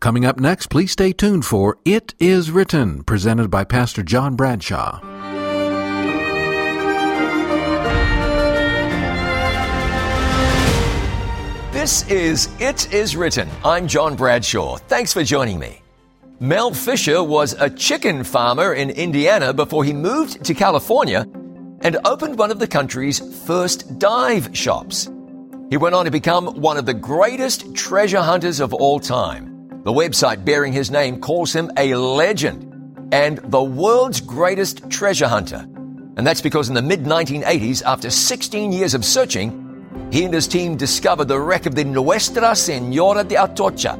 Coming up next, please stay tuned for It Is Written, presented by Pastor John Bradshaw. This is It Is Written. I'm John Bradshaw. Thanks for joining me. Mel Fisher was a chicken farmer in Indiana before he moved to California and opened one of the country's first dive shops. He went on to become one of the greatest treasure hunters of all time. The website bearing his name calls him a legend and the world's greatest treasure hunter. And that's because in the mid 1980s, after 16 years of searching, he and his team discovered the wreck of the Nuestra Senora de Atocha,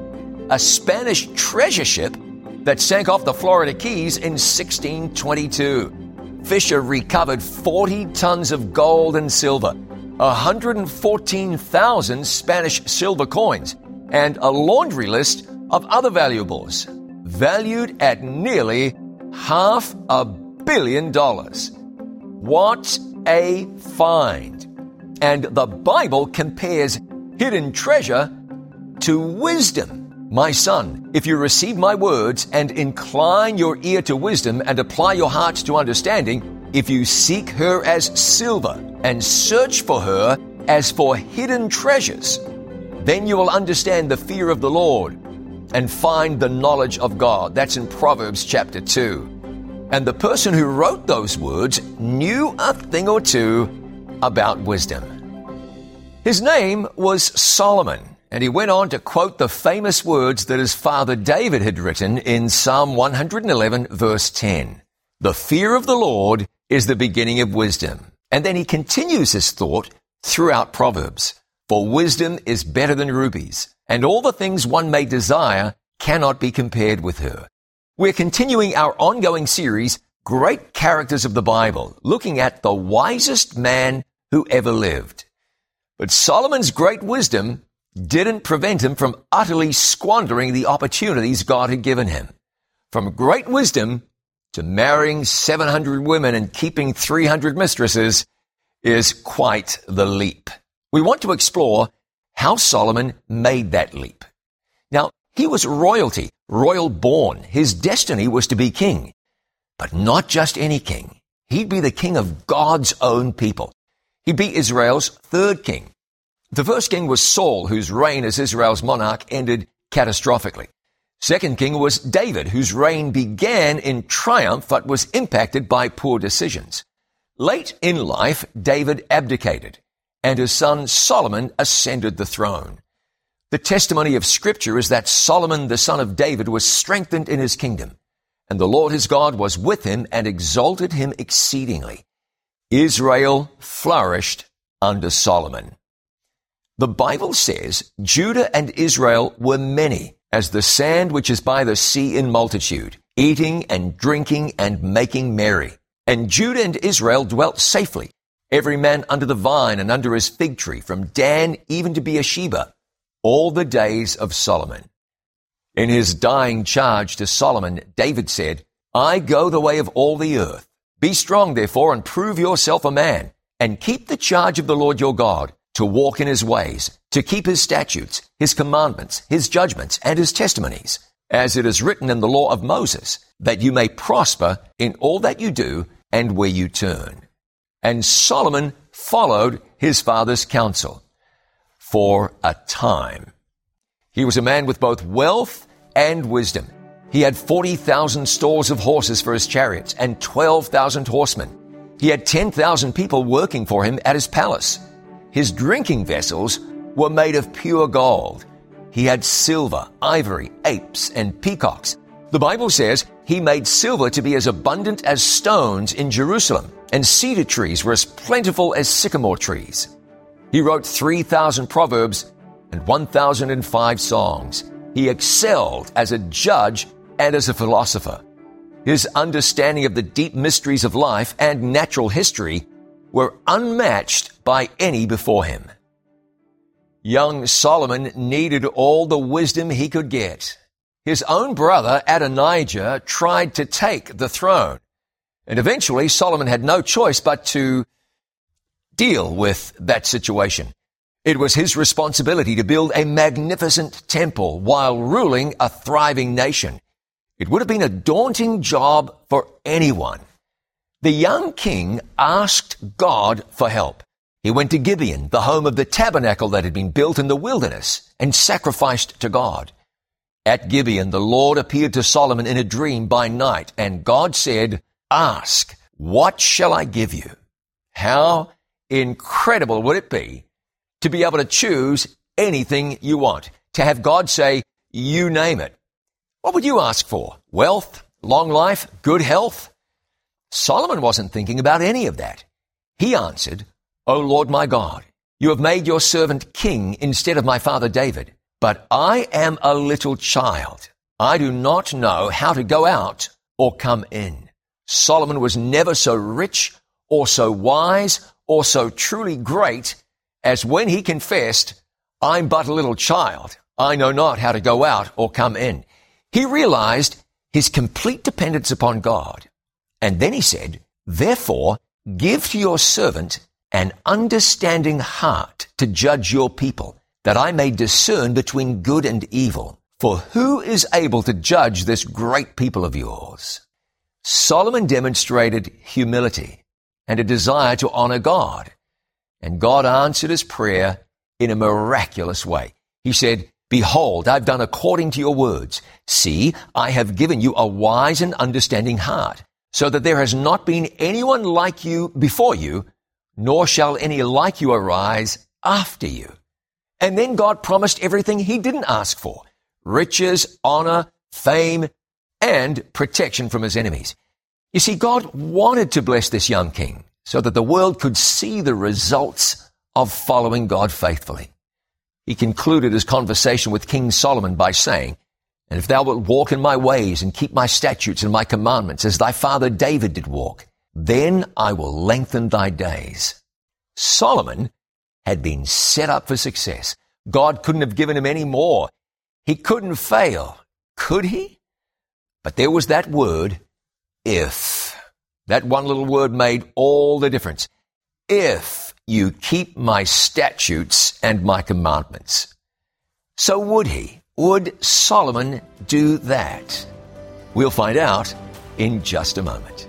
a Spanish treasure ship that sank off the Florida Keys in 1622. Fisher recovered 40 tons of gold and silver, 114,000 Spanish silver coins, and a laundry list of other valuables, valued at nearly half a billion dollars. What a find! And the Bible compares hidden treasure to wisdom. My son, if you receive my words and incline your ear to wisdom and apply your heart to understanding, if you seek her as silver and search for her as for hidden treasures, then you will understand the fear of the Lord and find the knowledge of God. That's in Proverbs chapter 2. And the person who wrote those words knew a thing or two about wisdom. His name was Solomon, and he went on to quote the famous words that his father David had written in Psalm 111, verse 10. The fear of the Lord is the beginning of wisdom. And then he continues his thought throughout Proverbs. For wisdom is better than rubies, and all the things one may desire cannot be compared with her. We're continuing our ongoing series, Great Characters of the Bible, looking at the wisest man who ever lived. But Solomon's great wisdom didn't prevent him from utterly squandering the opportunities God had given him. From great wisdom to marrying 700 women and keeping 300 mistresses is quite the leap. We want to explore how Solomon made that leap. Now, he was royalty, royal born. His destiny was to be king, but not just any king. He'd be the king of God's own people. He'd be Israel's third king. The first king was Saul, whose reign as Israel's monarch ended catastrophically. Second king was David, whose reign began in triumph but was impacted by poor decisions. Late in life, David abdicated and his son Solomon ascended the throne. The testimony of Scripture is that Solomon, the son of David, was strengthened in his kingdom, and the Lord his God was with him and exalted him exceedingly. Israel flourished under Solomon. The Bible says Judah and Israel were many as the sand which is by the sea in multitude, eating and drinking and making merry. And Judah and Israel dwelt safely every man under the vine and under his fig tree, from Dan even to Beersheba, all the days of Solomon. In his dying charge to Solomon, David said, I go the way of all the earth. Be strong, therefore, and prove yourself a man, and keep the charge of the Lord your God, to walk in his ways, to keep his statutes, his commandments, his judgments, and his testimonies, as it is written in the law of Moses, that you may prosper in all that you do and where you turn. And Solomon followed his father's counsel for a time. He was a man with both wealth and wisdom. He had 40,000 stalls of horses for his chariots and 12,000 horsemen. He had 10,000 people working for him at his palace. His drinking vessels were made of pure gold. He had silver, ivory, apes, and peacocks. The Bible says he made silver to be as abundant as stones in Jerusalem and cedar trees were as plentiful as sycamore trees. He wrote 3,000 proverbs and 1,005 songs. He excelled as a judge and as a philosopher. His understanding of the deep mysteries of life and natural history were unmatched by any before him. Young Solomon needed all the wisdom he could get. His own brother Adonijah tried to take the throne. And eventually, Solomon had no choice but to deal with that situation. It was his responsibility to build a magnificent temple while ruling a thriving nation. It would have been a daunting job for anyone. The young king asked God for help. He went to Gibeon, the home of the tabernacle that had been built in the wilderness, and sacrificed to God. At Gibeon, the Lord appeared to Solomon in a dream by night, and God said, Ask, what shall I give you? How incredible would it be to be able to choose anything you want? To have God say, You name it. What would you ask for? Wealth? Long life? Good health? Solomon wasn't thinking about any of that. He answered, O Lord my God, you have made your servant king instead of my father David, but I am a little child. I do not know how to go out or come in. Solomon was never so rich or so wise or so truly great as when he confessed, I'm but a little child. I know not how to go out or come in. He realized his complete dependence upon God. And then he said, Therefore, give to your servant an understanding heart to judge your people, that I may discern between good and evil. For who is able to judge this great people of yours? Solomon demonstrated humility and a desire to honor God. And God answered his prayer in a miraculous way. He said, Behold, I've done according to your words. See, I have given you a wise and understanding heart, so that there has not been anyone like you before you, nor shall any like you arise after you. And then God promised everything he didn't ask for. Riches, honor, fame, and protection from his enemies. You see, God wanted to bless this young king so that the world could see the results of following God faithfully. He concluded his conversation with King Solomon by saying, And if thou wilt walk in my ways and keep my statutes and my commandments as thy father David did walk, then I will lengthen thy days. Solomon had been set up for success. God couldn't have given him any more. He couldn't fail, could he? But there was that word, if. That one little word made all the difference. If you keep my statutes and my commandments. So would he? Would Solomon do that? We'll find out in just a moment.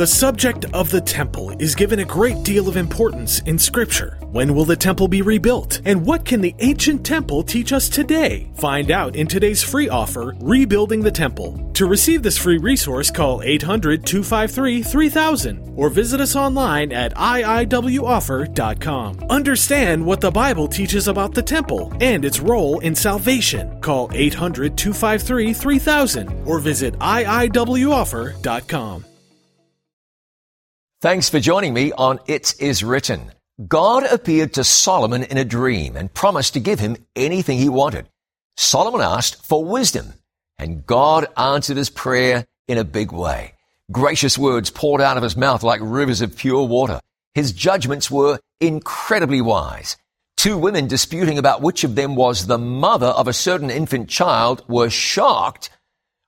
The subject of the temple is given a great deal of importance in Scripture. When will the temple be rebuilt? And what can the ancient temple teach us today? Find out in today's free offer, Rebuilding the Temple. To receive this free resource, call 800 253 3000 or visit us online at iiwoffer.com. Understand what the Bible teaches about the temple and its role in salvation. Call 800 253 3000 or visit iiwoffer.com. Thanks for joining me on It Is Written. God appeared to Solomon in a dream and promised to give him anything he wanted. Solomon asked for wisdom, and God answered his prayer in a big way. Gracious words poured out of his mouth like rivers of pure water. His judgments were incredibly wise. Two women disputing about which of them was the mother of a certain infant child were shocked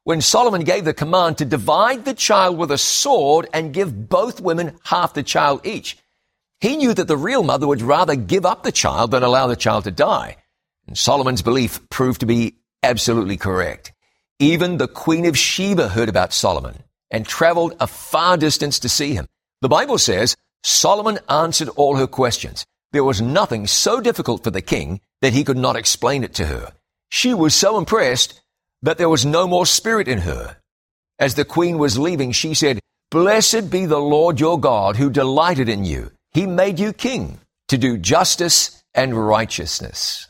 when Solomon gave the command to divide the child with a sword and give both women half the child each. He knew that the real mother would rather give up the child than allow the child to die. And Solomon's belief proved to be absolutely correct. Even the Queen of Sheba heard about Solomon and traveled a far distance to see him. The Bible says Solomon answered all her questions. There was nothing so difficult for the king that he could not explain it to her. She was so impressed that there was no more spirit in her. As the queen was leaving, she said, Blessed be the Lord your God who delighted in you. He made you king to do justice and righteousness.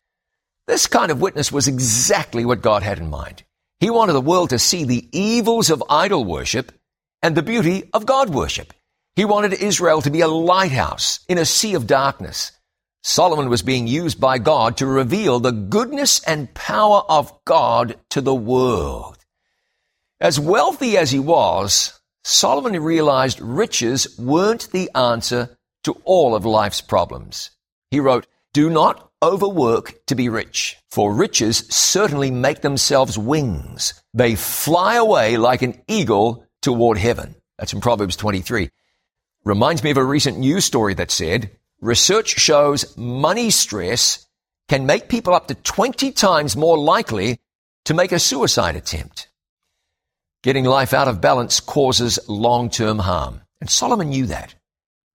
This kind of witness was exactly what God had in mind. He wanted the world to see the evils of idol worship and the beauty of God worship. He wanted Israel to be a lighthouse in a sea of darkness. Solomon was being used by God to reveal the goodness and power of God to the world. As wealthy as he was, Solomon realized riches weren't the answer to all of life's problems. He wrote, Do not overwork to be rich, for riches certainly make themselves wings. They fly away like an eagle toward heaven. That's in Proverbs 23. Reminds me of a recent news story that said, research shows money stress can make people up to 20 times more likely to make a suicide attempt. Getting life out of balance causes long-term harm. And Solomon knew that.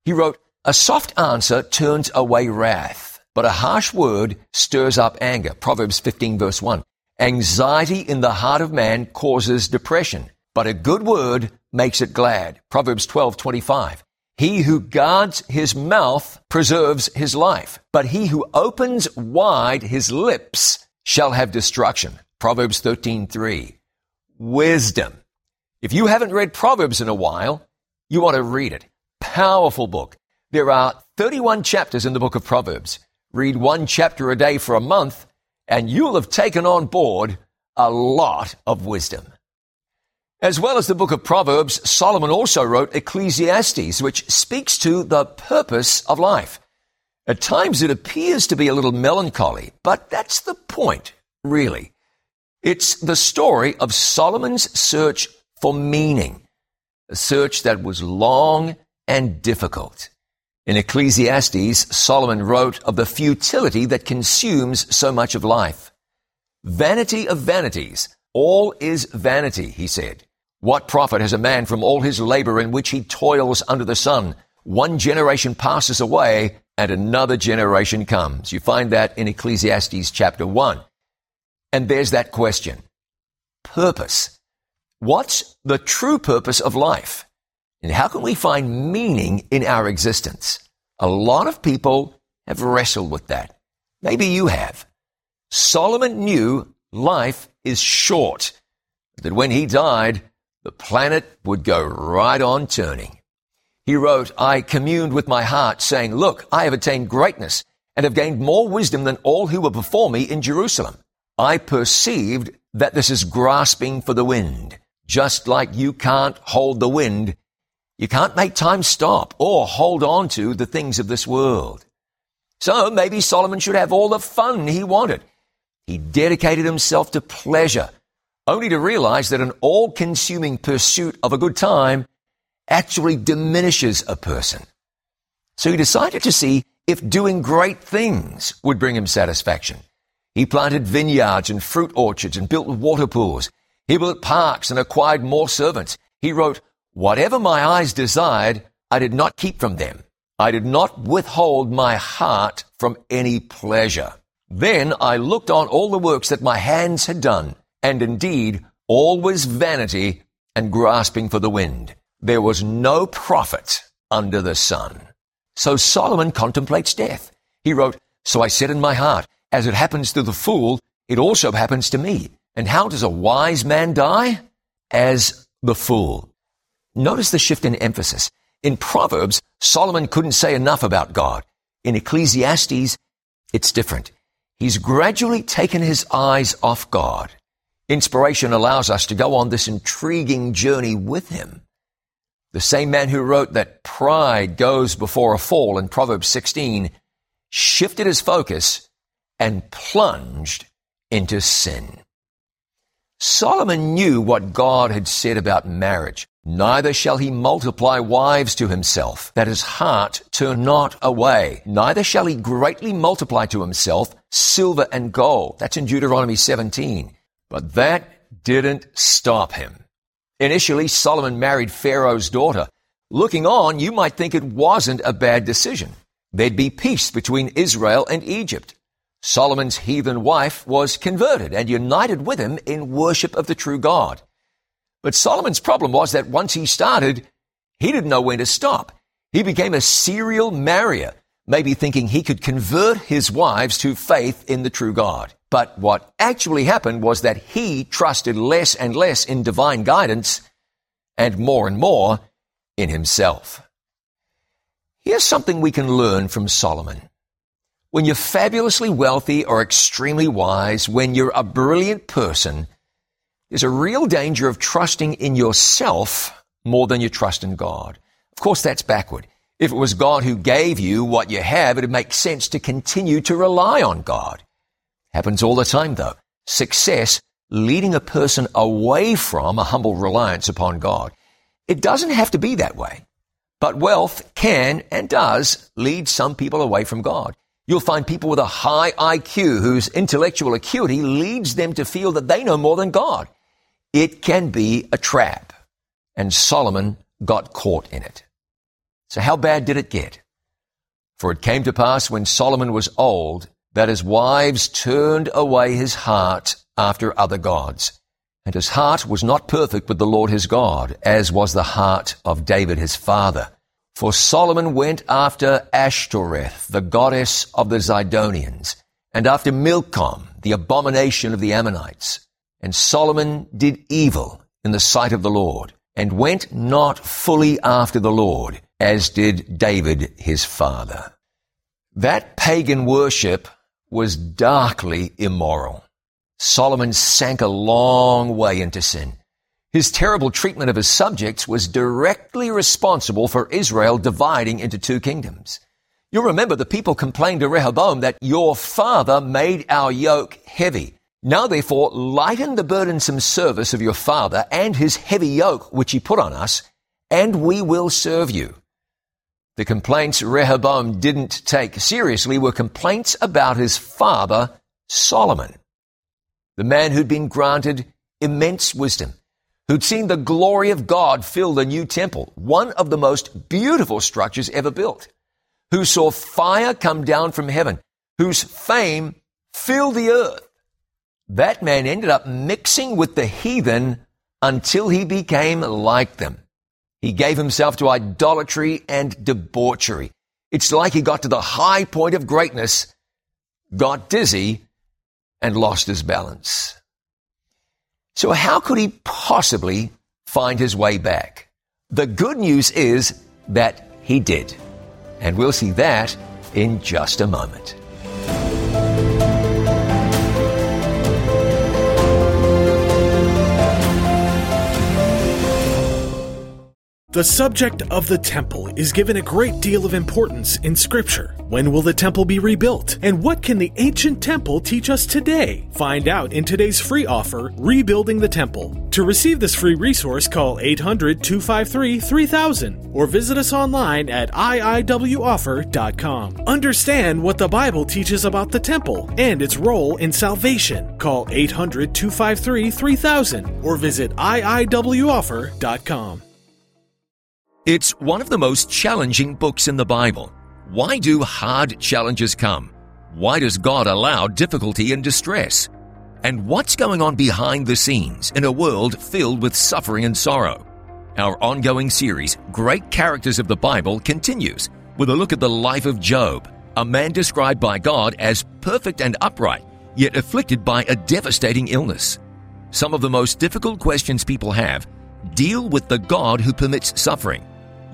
He wrote, a soft answer turns away wrath, but a harsh word stirs up anger. Proverbs 15 verse 1. Anxiety in the heart of man causes depression, but a good word makes it glad. Proverbs 12, 25. He who guards his mouth preserves his life, but he who opens wide his lips shall have destruction. Proverbs 13:3. Wisdom. If you haven't read Proverbs in a while, you want to read it. Powerful book. There are 31 chapters in the book of Proverbs. Read one chapter a day for a month, and you'll have taken on board a lot of wisdom. As well as the book of Proverbs, Solomon also wrote Ecclesiastes, which speaks to the purpose of life. At times it appears to be a little melancholy, but that's the point, really. It's the story of Solomon's search for meaning, a search that was long and difficult. In Ecclesiastes, Solomon wrote of the futility that consumes so much of life. Vanity of vanities, all is vanity, he said. What profit has a man from all his labor in which he toils under the sun? One generation passes away and another generation comes. You find that in Ecclesiastes chapter 1. And there's that question. Purpose. What's the true purpose of life? And how can we find meaning in our existence? A lot of people have wrestled with that. Maybe you have. Solomon knew life is short, that when he died, the planet would go right on turning. He wrote, I communed with my heart, saying, Look, I have attained greatness and have gained more wisdom than all who were before me in Jerusalem. I perceived that this is grasping for the wind. Just like you can't hold the wind, you can't make time stop or hold on to the things of this world. So maybe Solomon should have all the fun he wanted. He dedicated himself to pleasure only to realize that an all consuming pursuit of a good time actually diminishes a person. So he decided to see if doing great things would bring him satisfaction. He planted vineyards and fruit orchards and built water pools. He built parks and acquired more servants. He wrote, Whatever my eyes desired, I did not keep from them. I did not withhold my heart from any pleasure. Then I looked on all the works that my hands had done and indeed all was vanity and grasping for the wind. There was no profit under the sun. So Solomon contemplates death. He wrote, So I said in my heart, as it happens to the fool, it also happens to me. And how does a wise man die? As the fool. Notice the shift in emphasis. In Proverbs, Solomon couldn't say enough about God. In Ecclesiastes, it's different. He's gradually taken his eyes off God Inspiration allows us to go on this intriguing journey with him. The same man who wrote that pride goes before a fall in Proverbs 16 shifted his focus and plunged into sin. Solomon knew what God had said about marriage. Neither shall he multiply wives to himself, that his heart turn not away. Neither shall he greatly multiply to himself silver and gold. That's in Deuteronomy 17. But that didn't stop him. Initially, Solomon married Pharaoh's daughter. Looking on, you might think it wasn't a bad decision. There'd be peace between Israel and Egypt. Solomon's heathen wife was converted and united with him in worship of the true God. But Solomon's problem was that once he started, he didn't know when to stop. He became a serial marrier, maybe thinking he could convert his wives to faith in the true God. But what actually happened was that he trusted less and less in divine guidance and more and more in himself. Here's something we can learn from Solomon. When you're fabulously wealthy or extremely wise, when you're a brilliant person, there's a real danger of trusting in yourself more than you trust in God. Of course, that's backward. If it was God who gave you what you have, it'd make sense to continue to rely on God. Happens all the time though. Success leading a person away from a humble reliance upon God. It doesn't have to be that way. But wealth can and does lead some people away from God. You'll find people with a high IQ whose intellectual acuity leads them to feel that they know more than God. It can be a trap. And Solomon got caught in it. So how bad did it get? For it came to pass when Solomon was old that his wives turned away his heart after other gods. And his heart was not perfect with the Lord his God, as was the heart of David his father. For Solomon went after Ashtoreth, the goddess of the Zidonians, and after Milcom, the abomination of the Ammonites. And Solomon did evil in the sight of the Lord, and went not fully after the Lord, as did David his father. That pagan worship was darkly immoral. Solomon sank a long way into sin. His terrible treatment of his subjects was directly responsible for Israel dividing into two kingdoms. You'll remember the people complained to Rehoboam that your father made our yoke heavy. Now therefore lighten the burdensome service of your father and his heavy yoke which he put on us, and we will serve you. The complaints Rehoboam didn't take seriously were complaints about his father, Solomon, the man who'd been granted immense wisdom, who'd seen the glory of God fill the new temple, one of the most beautiful structures ever built, who saw fire come down from heaven, whose fame filled the earth. That man ended up mixing with the heathen until he became like them. He gave himself to idolatry and debauchery. It's like he got to the high point of greatness, got dizzy, and lost his balance. So how could he possibly find his way back? The good news is that he did. And we'll see that in just a moment. The subject of the temple is given a great deal of importance in Scripture. When will the temple be rebuilt? And what can the ancient temple teach us today? Find out in today's free offer, Rebuilding the Temple. To receive this free resource, call 800 253 3000 or visit us online at iiwoffer.com. Understand what the Bible teaches about the temple and its role in salvation. Call 800 253 3000 or visit iiwoffer.com. It's one of the most challenging books in the Bible. Why do hard challenges come? Why does God allow difficulty and distress? And what's going on behind the scenes in a world filled with suffering and sorrow? Our ongoing series, Great Characters of the Bible, continues with a look at the life of Job, a man described by God as perfect and upright, yet afflicted by a devastating illness. Some of the most difficult questions people have deal with the God who permits suffering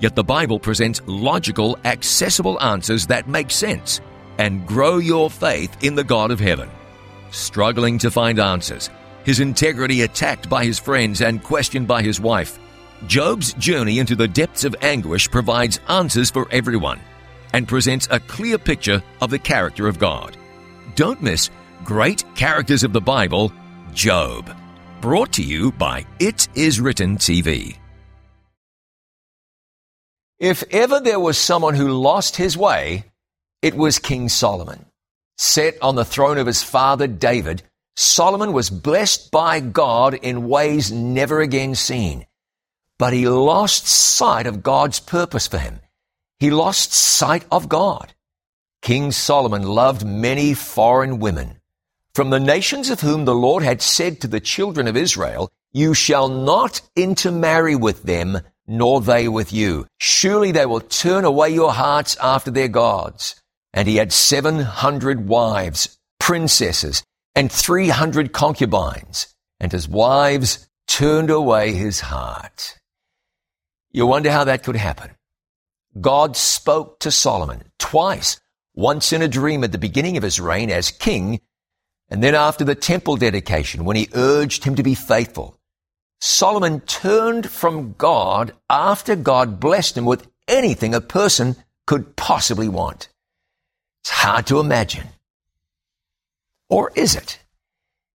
Yet the Bible presents logical, accessible answers that make sense and grow your faith in the God of heaven. Struggling to find answers, his integrity attacked by his friends and questioned by his wife, Job's journey into the depths of anguish provides answers for everyone and presents a clear picture of the character of God. Don't miss Great Characters of the Bible, Job. Brought to you by It Is Written TV. If ever there was someone who lost his way, it was King Solomon. Set on the throne of his father David, Solomon was blessed by God in ways never again seen. But he lost sight of God's purpose for him. He lost sight of God. King Solomon loved many foreign women. From the nations of whom the Lord had said to the children of Israel, You shall not intermarry with them, nor they with you. Surely they will turn away your hearts after their gods. And he had seven hundred wives, princesses, and three hundred concubines, and his wives turned away his heart. You wonder how that could happen. God spoke to Solomon twice, once in a dream at the beginning of his reign as king, and then after the temple dedication when he urged him to be faithful. Solomon turned from God after God blessed him with anything a person could possibly want. It's hard to imagine. Or is it?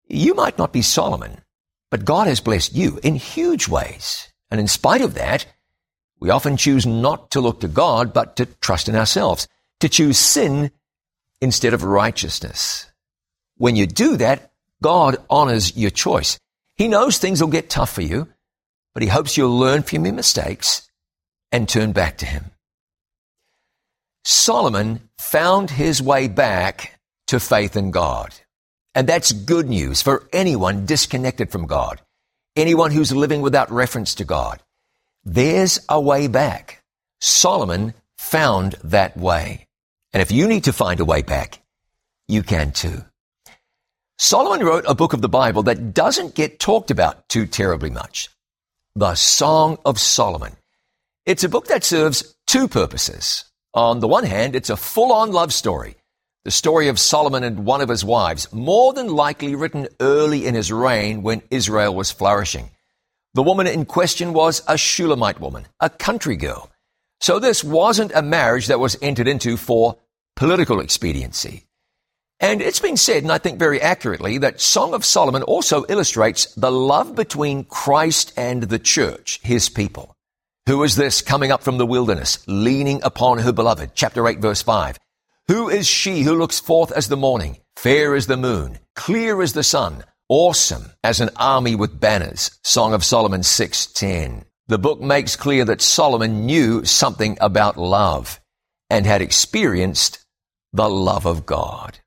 You might not be Solomon, but God has blessed you in huge ways. And in spite of that, we often choose not to look to God, but to trust in ourselves, to choose sin instead of righteousness. When you do that, God honors your choice. He knows things will get tough for you, but he hopes you'll learn from your mistakes and turn back to him. Solomon found his way back to faith in God. And that's good news for anyone disconnected from God, anyone who's living without reference to God. There's a way back. Solomon found that way. And if you need to find a way back, you can too. Solomon wrote a book of the Bible that doesn't get talked about too terribly much. The Song of Solomon. It's a book that serves two purposes. On the one hand, it's a full-on love story. The story of Solomon and one of his wives, more than likely written early in his reign when Israel was flourishing. The woman in question was a Shulamite woman, a country girl. So this wasn't a marriage that was entered into for political expediency. And it's been said, and I think very accurately, that Song of Solomon also illustrates the love between Christ and the church, his people. Who is this coming up from the wilderness, leaning upon her beloved? Chapter 8, verse 5. Who is she who looks forth as the morning, fair as the moon, clear as the sun, awesome as an army with banners? Song of Solomon 6:10. The book makes clear that Solomon knew something about love and had experienced the love of God.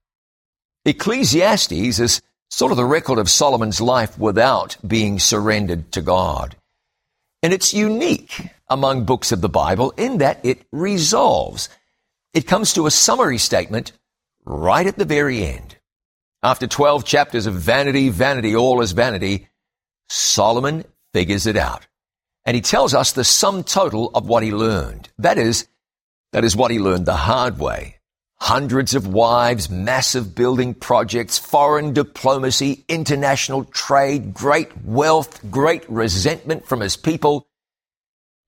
Ecclesiastes is sort of the record of Solomon's life without being surrendered to God. And it's unique among books of the Bible in that it resolves. It comes to a summary statement right at the very end. After 12 chapters of vanity, vanity, all is vanity, Solomon figures it out. And he tells us the sum total of what he learned. That is, that is what he learned the hard way. Hundreds of wives, massive building projects, foreign diplomacy, international trade, great wealth, great resentment from his people,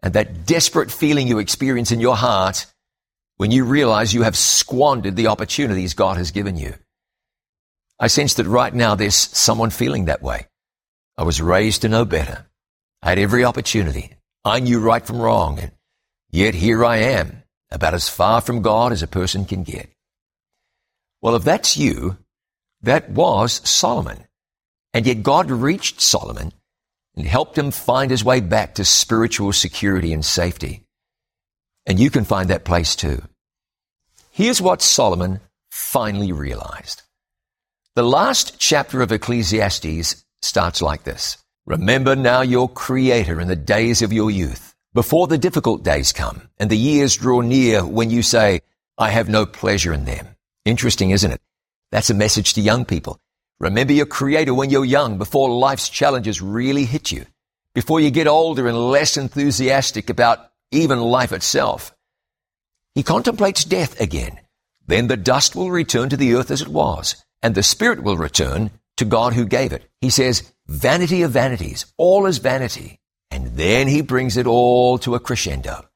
and that desperate feeling you experience in your heart when you realize you have squandered the opportunities God has given you. I sense that right now there's someone feeling that way. I was raised to know better. I had every opportunity. I knew right from wrong, and yet here I am about as far from God as a person can get. Well, if that's you, that was Solomon. And yet God reached Solomon and helped him find his way back to spiritual security and safety. And you can find that place too. Here's what Solomon finally realized. The last chapter of Ecclesiastes starts like this. Remember now your creator in the days of your youth before the difficult days come and the years draw near when you say, I have no pleasure in them. Interesting, isn't it? That's a message to young people. Remember your creator when you're young, before life's challenges really hit you, before you get older and less enthusiastic about even life itself. He contemplates death again. Then the dust will return to the earth as it was, and the spirit will return to God who gave it. He says, vanity of vanities, all is vanity. And then he brings it all to a crescendo.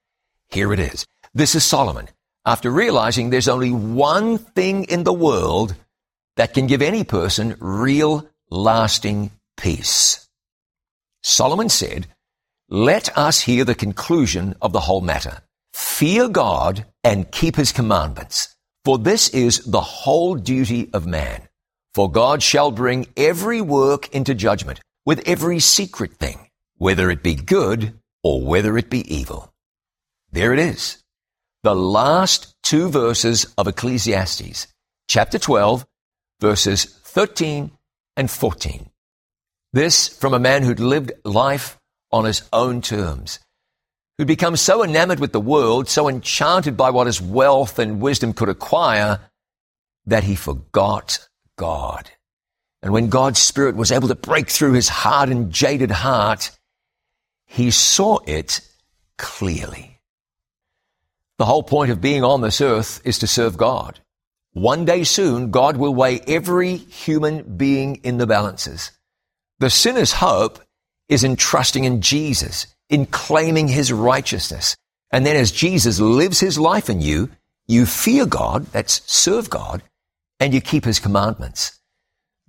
Here it is. This is Solomon. After realizing there's only one thing in the world that can give any person real lasting peace. Solomon said, let us hear the conclusion of the whole matter. Fear God and keep his commandments, for this is the whole duty of man. For God shall bring every work into judgment with every secret thing whether it be good or whether it be evil. There it is. The last two verses of Ecclesiastes, chapter 12, verses 13 and 14. This from a man who'd lived life on his own terms, who'd become so enamored with the world, so enchanted by what his wealth and wisdom could acquire, that he forgot God. And when God's Spirit was able to break through his hard and jaded heart, he saw it clearly. The whole point of being on this earth is to serve God. One day soon, God will weigh every human being in the balances. The sinner's hope is in trusting in Jesus, in claiming his righteousness, And then as Jesus lives his life in you, you fear God, that's serve God, and you keep his commandments.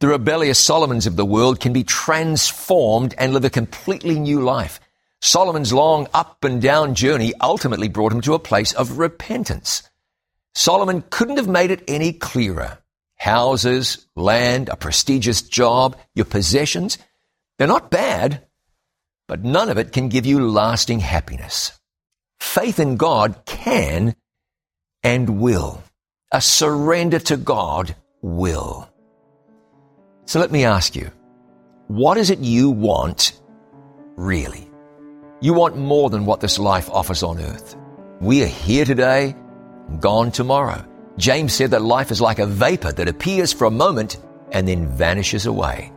The rebellious Solomons of the world can be transformed and live a completely new life. Solomon's long up and down journey ultimately brought him to a place of repentance. Solomon couldn't have made it any clearer. Houses, land, a prestigious job, your possessions, they're not bad, but none of it can give you lasting happiness. Faith in God can and will. A surrender to God will. So let me ask you, what is it you want really? You want more than what this life offers on earth. We are here today, gone tomorrow. James said that life is like a vapor that appears for a moment and then vanishes away.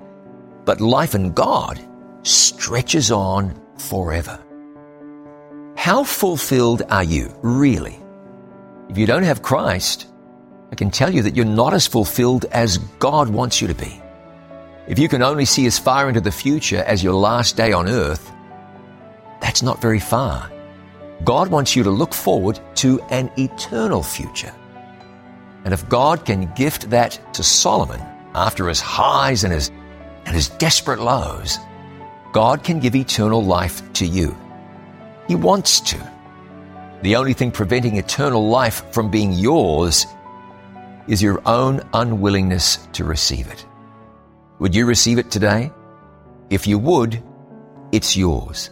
But life in God stretches on forever. How fulfilled are you, really? If you don't have Christ, I can tell you that you're not as fulfilled as God wants you to be. If you can only see as far into the future as your last day on earth, that's not very far. God wants you to look forward to an eternal future. And if God can gift that to Solomon after his highs and his, and his desperate lows, God can give eternal life to you. He wants to. The only thing preventing eternal life from being yours is your own unwillingness to receive it. Would you receive it today? If you would, it's yours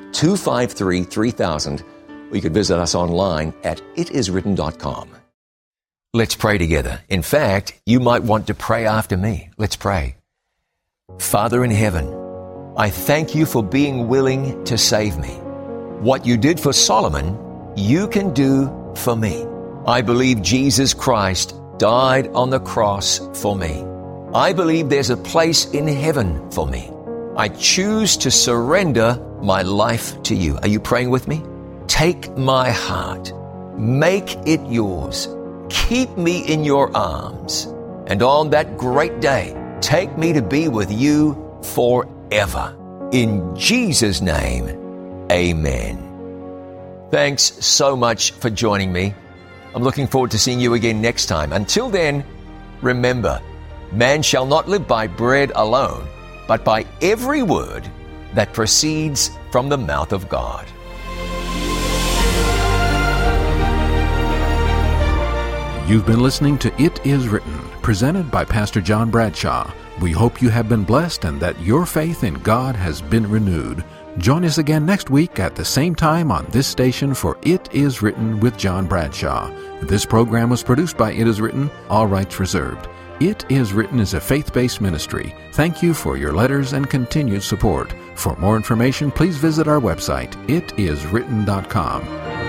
253 3000, or you could visit us online at itiswritten.com. Let's pray together. In fact, you might want to pray after me. Let's pray. Father in heaven, I thank you for being willing to save me. What you did for Solomon, you can do for me. I believe Jesus Christ died on the cross for me. I believe there's a place in heaven for me. I choose to surrender my life to you. Are you praying with me? Take my heart, make it yours, keep me in your arms, and on that great day, take me to be with you forever. In Jesus' name, amen. Thanks so much for joining me. I'm looking forward to seeing you again next time. Until then, remember, man shall not live by bread alone, but by every word that proceeds from the mouth of God. You've been listening to It Is Written, presented by Pastor John Bradshaw. We hope you have been blessed and that your faith in God has been renewed. Join us again next week at the same time on this station for It Is Written with John Bradshaw. This program was produced by It Is Written, all rights reserved. It Is Written is a faith based ministry. Thank you for your letters and continued support. For more information, please visit our website, itiswritten.com.